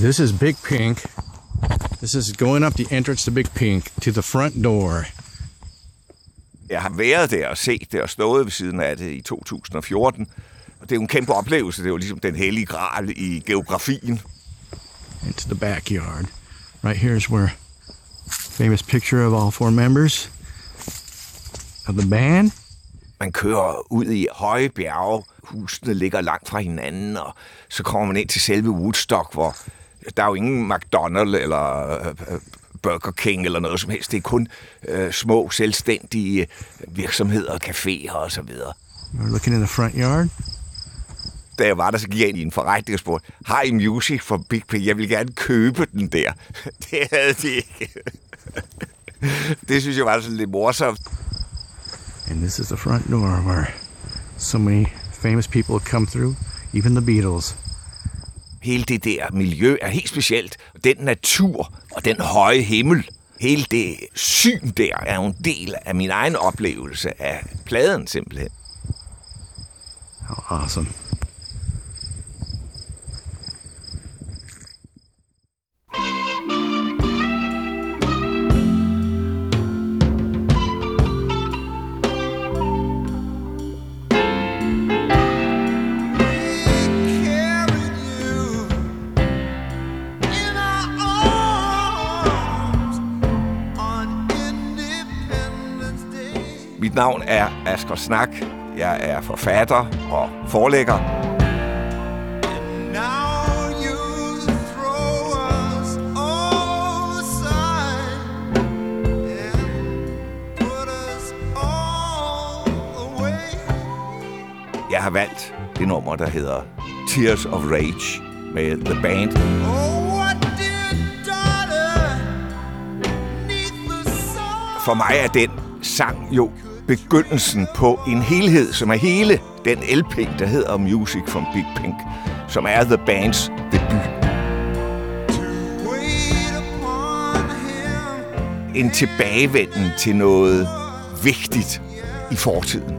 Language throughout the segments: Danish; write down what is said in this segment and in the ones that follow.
This is Big Pink. This is going up the entrance to Big Pink to the front door. Jeg har været der og set det og stået ved siden af det i 2014. Og det er jo en kæmpe oplevelse. Det er jo ligesom den hellige gral i geografien. Into the backyard. Right here is where famous picture of all four members of the band. Man kører ud i høje bjerge. Husene ligger langt fra hinanden, og så kommer man ind til selve Woodstock, hvor der er jo ingen McDonald's eller øh, Burger King eller noget som helst. Det er kun øh, små, selvstændige virksomheder, caféer og så videre. We're looking in the front yard. Da jeg var der, så gik jeg ind i en forretning og spurgte, har I music for Big Pig? Jeg vil gerne købe den der. Det havde de ikke. Det synes jeg var sådan lidt morsomt. And this is the front door where so many famous people come through, even the Beatles. Hele det der miljø er helt specielt. Den natur og den høje himmel, hele det syn der er jo en del af min egen oplevelse af pladen simpelthen. Awesome. Mit navn er Asger Snak. Jeg er forfatter og forlægger. Jeg har valgt det nummer, der hedder Tears of Rage med The Band. Oh. For mig er den sang jo begyndelsen på en helhed, som er hele den LP, der hedder Music from Big Pink, som er The Bands debut. En tilbagevenden til noget vigtigt i fortiden,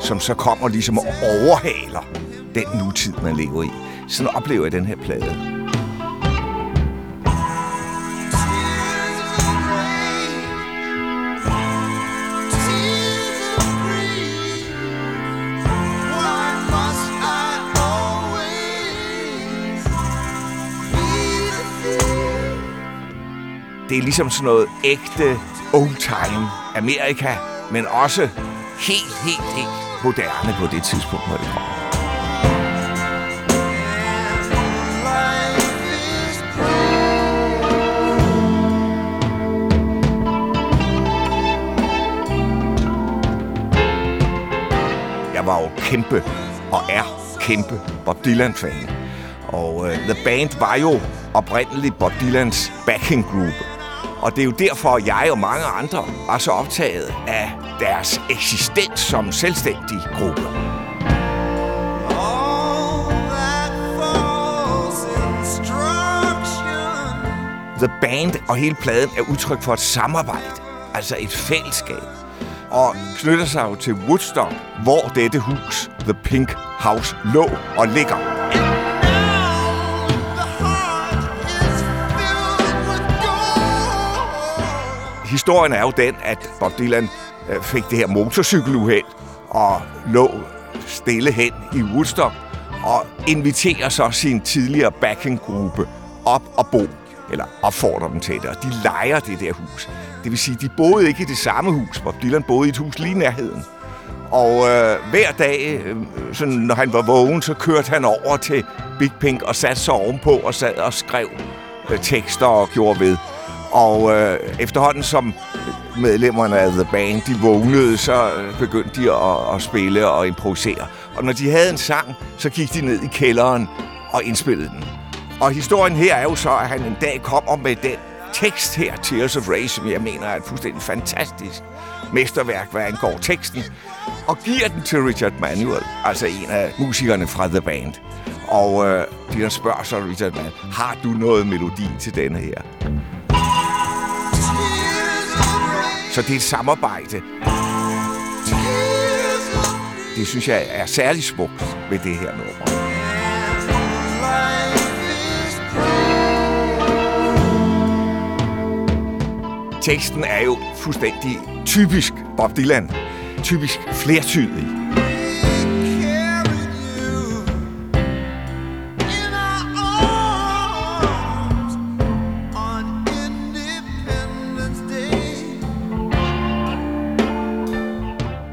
som så kommer ligesom og overhaler den nutid, man lever i. Sådan oplever jeg den her plade. Det er ligesom sådan noget ægte old-time Amerika, men også helt, helt, helt moderne på det tidspunkt, hvor det kommer. Jeg var jo kæmpe og er kæmpe Bob Dylan-fan. Og uh, The Band var jo oprindeligt Bob Dylans backing group. Og det er jo derfor, at jeg og mange andre var så optaget af deres eksistens som selvstændig gruppe. The Band og hele pladen er udtryk for et samarbejde, altså et fællesskab, og knytter sig jo til Woodstock, hvor dette hus, The Pink House, lå og ligger. Historien er jo den, at Bob Dylan øh, fik det her motorcykeluheld og lå stille hen i Woodstock og inviterer så sin tidligere backinggruppe op og bo, eller opfordrer dem til det, og de leger det der hus. Det vil sige, de boede ikke i det samme hus. Bob Dylan boede i et hus lige i nærheden. Og øh, hver dag, øh, sådan, når han var vågen, så kørte han over til Big Pink og satte sig ovenpå og sad og skrev øh, tekster og gjorde ved. Og øh, efterhånden som medlemmerne af The Band, de vågnede, så øh, begyndte de at, at spille og improvisere. Og når de havde en sang, så gik de ned i kælderen og indspillede den. Og historien her er jo så, at han en dag kommer med den tekst her, Tears of Rage, som jeg mener er et fuldstændig fantastisk mesterværk, hvad angår teksten, og giver den til Richard Manuel, altså en af musikerne fra The Band. Og øh, de spørger så Richard Manuel, har du noget melodi til denne her? Så det er et samarbejde. Det synes jeg er særlig smukt med det her nummer. Teksten er jo fuldstændig typisk Bob Dylan. Typisk flertydig.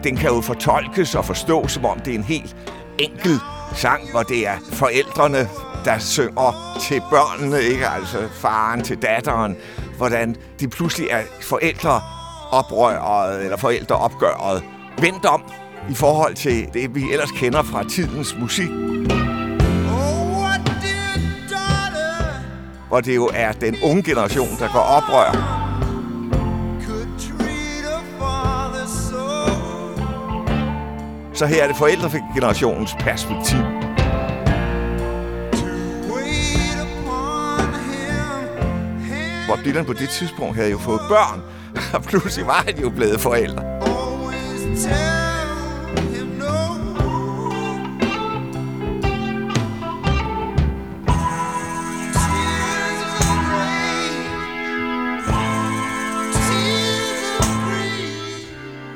Den kan jo fortolkes og forstås, som om det er en helt enkel sang, hvor det er forældrene, der synger til børnene, ikke? Altså faren til datteren. Hvordan de pludselig er forældre oprøret eller forældreopgøret. Vendt om i forhold til det, vi ellers kender fra tidens musik, Oh, hvor det jo er den unge generation, der går oprør. Så her er det forældregenerationens perspektiv. Bob Dylan på det tidspunkt havde jo fået børn, og pludselig var han jo blevet forældre.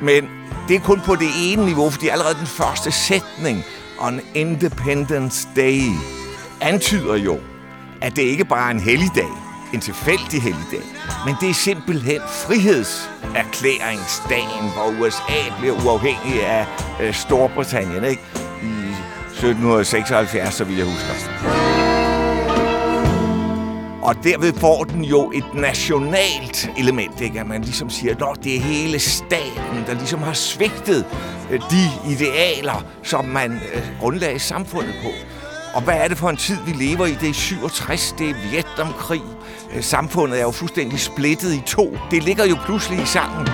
Men det er kun på det ene niveau, fordi allerede den første sætning, On Independence Day, antyder jo, at det ikke bare er en helligdag, en tilfældig helligdag, men det er simpelthen frihedserklæringsdagen, hvor USA bliver uafhængig af øh, Storbritannien, ikke? I 1776, så vidt jeg husker. Og derved får den jo et nationalt element, ikke? At man ligesom siger, at det er hele staten, der ligesom har svigtet øh, de idealer, som man øh, grundlagde samfundet på. Og hvad er det for en tid, vi lever i? Det er 67, det er Vietnamkrig. Øh, samfundet er jo fuldstændig splittet i to. Det ligger jo pludselig i sangen.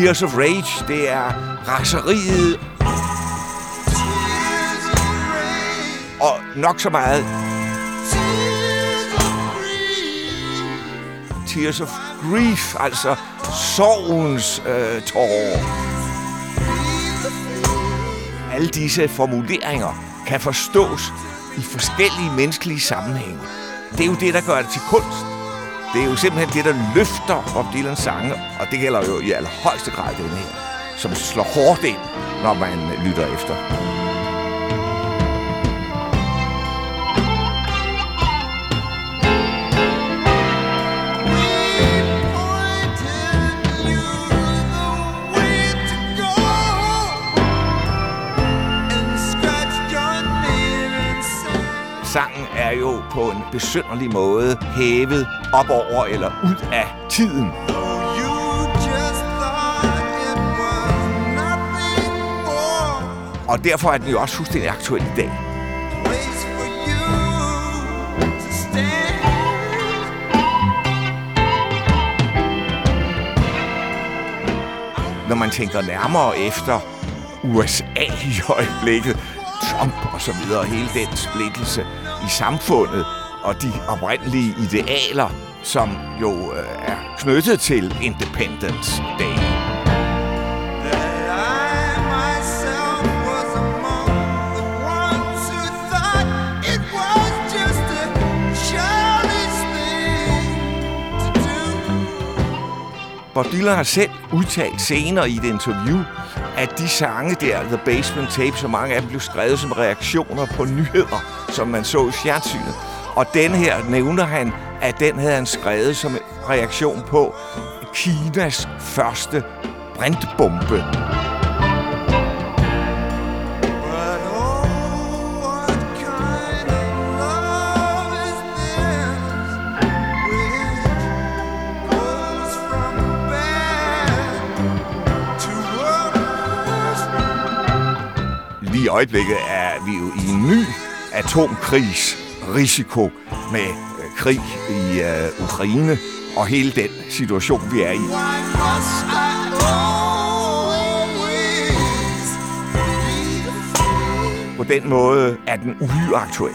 Tears of Rage, det er raseriet og nok så meget tears of grief. Tears of Grief, altså sorgens øh, tårer. Alle disse formuleringer kan forstås i forskellige menneskelige sammenhænge. Det er jo det, der gør det til kunst. Det er jo simpelthen det, der løfter Bob Dylans sange, og det gælder jo i allerhøjeste grad den her, som slår hårdt ind, når man lytter efter. Er jo på en besynderlig måde hævet op over eller ud af tiden. Og derfor er den jo også fuldstændig aktuel i dag. når man tænker nærmere efter USA i øjeblikket, Trump og så videre, hele den splittelse i samfundet og de oprindelige idealer, som jo øh, er knyttet til Independence Day. Bob Dylan har selv udtalt senere i et interview, at de sange der, The Basement Tape, så mange af dem blev skrevet som reaktioner på nyheder, som man så i fjernsynet. Og den her nævner han, at den havde han skrevet som en reaktion på Kinas første brintbombe. Øjeblikket er vi jo i en ny atomkrigsrisiko med øh, krig i øh, Ukraine og hele den situation, vi er i. På den måde er den uhyre aktuel.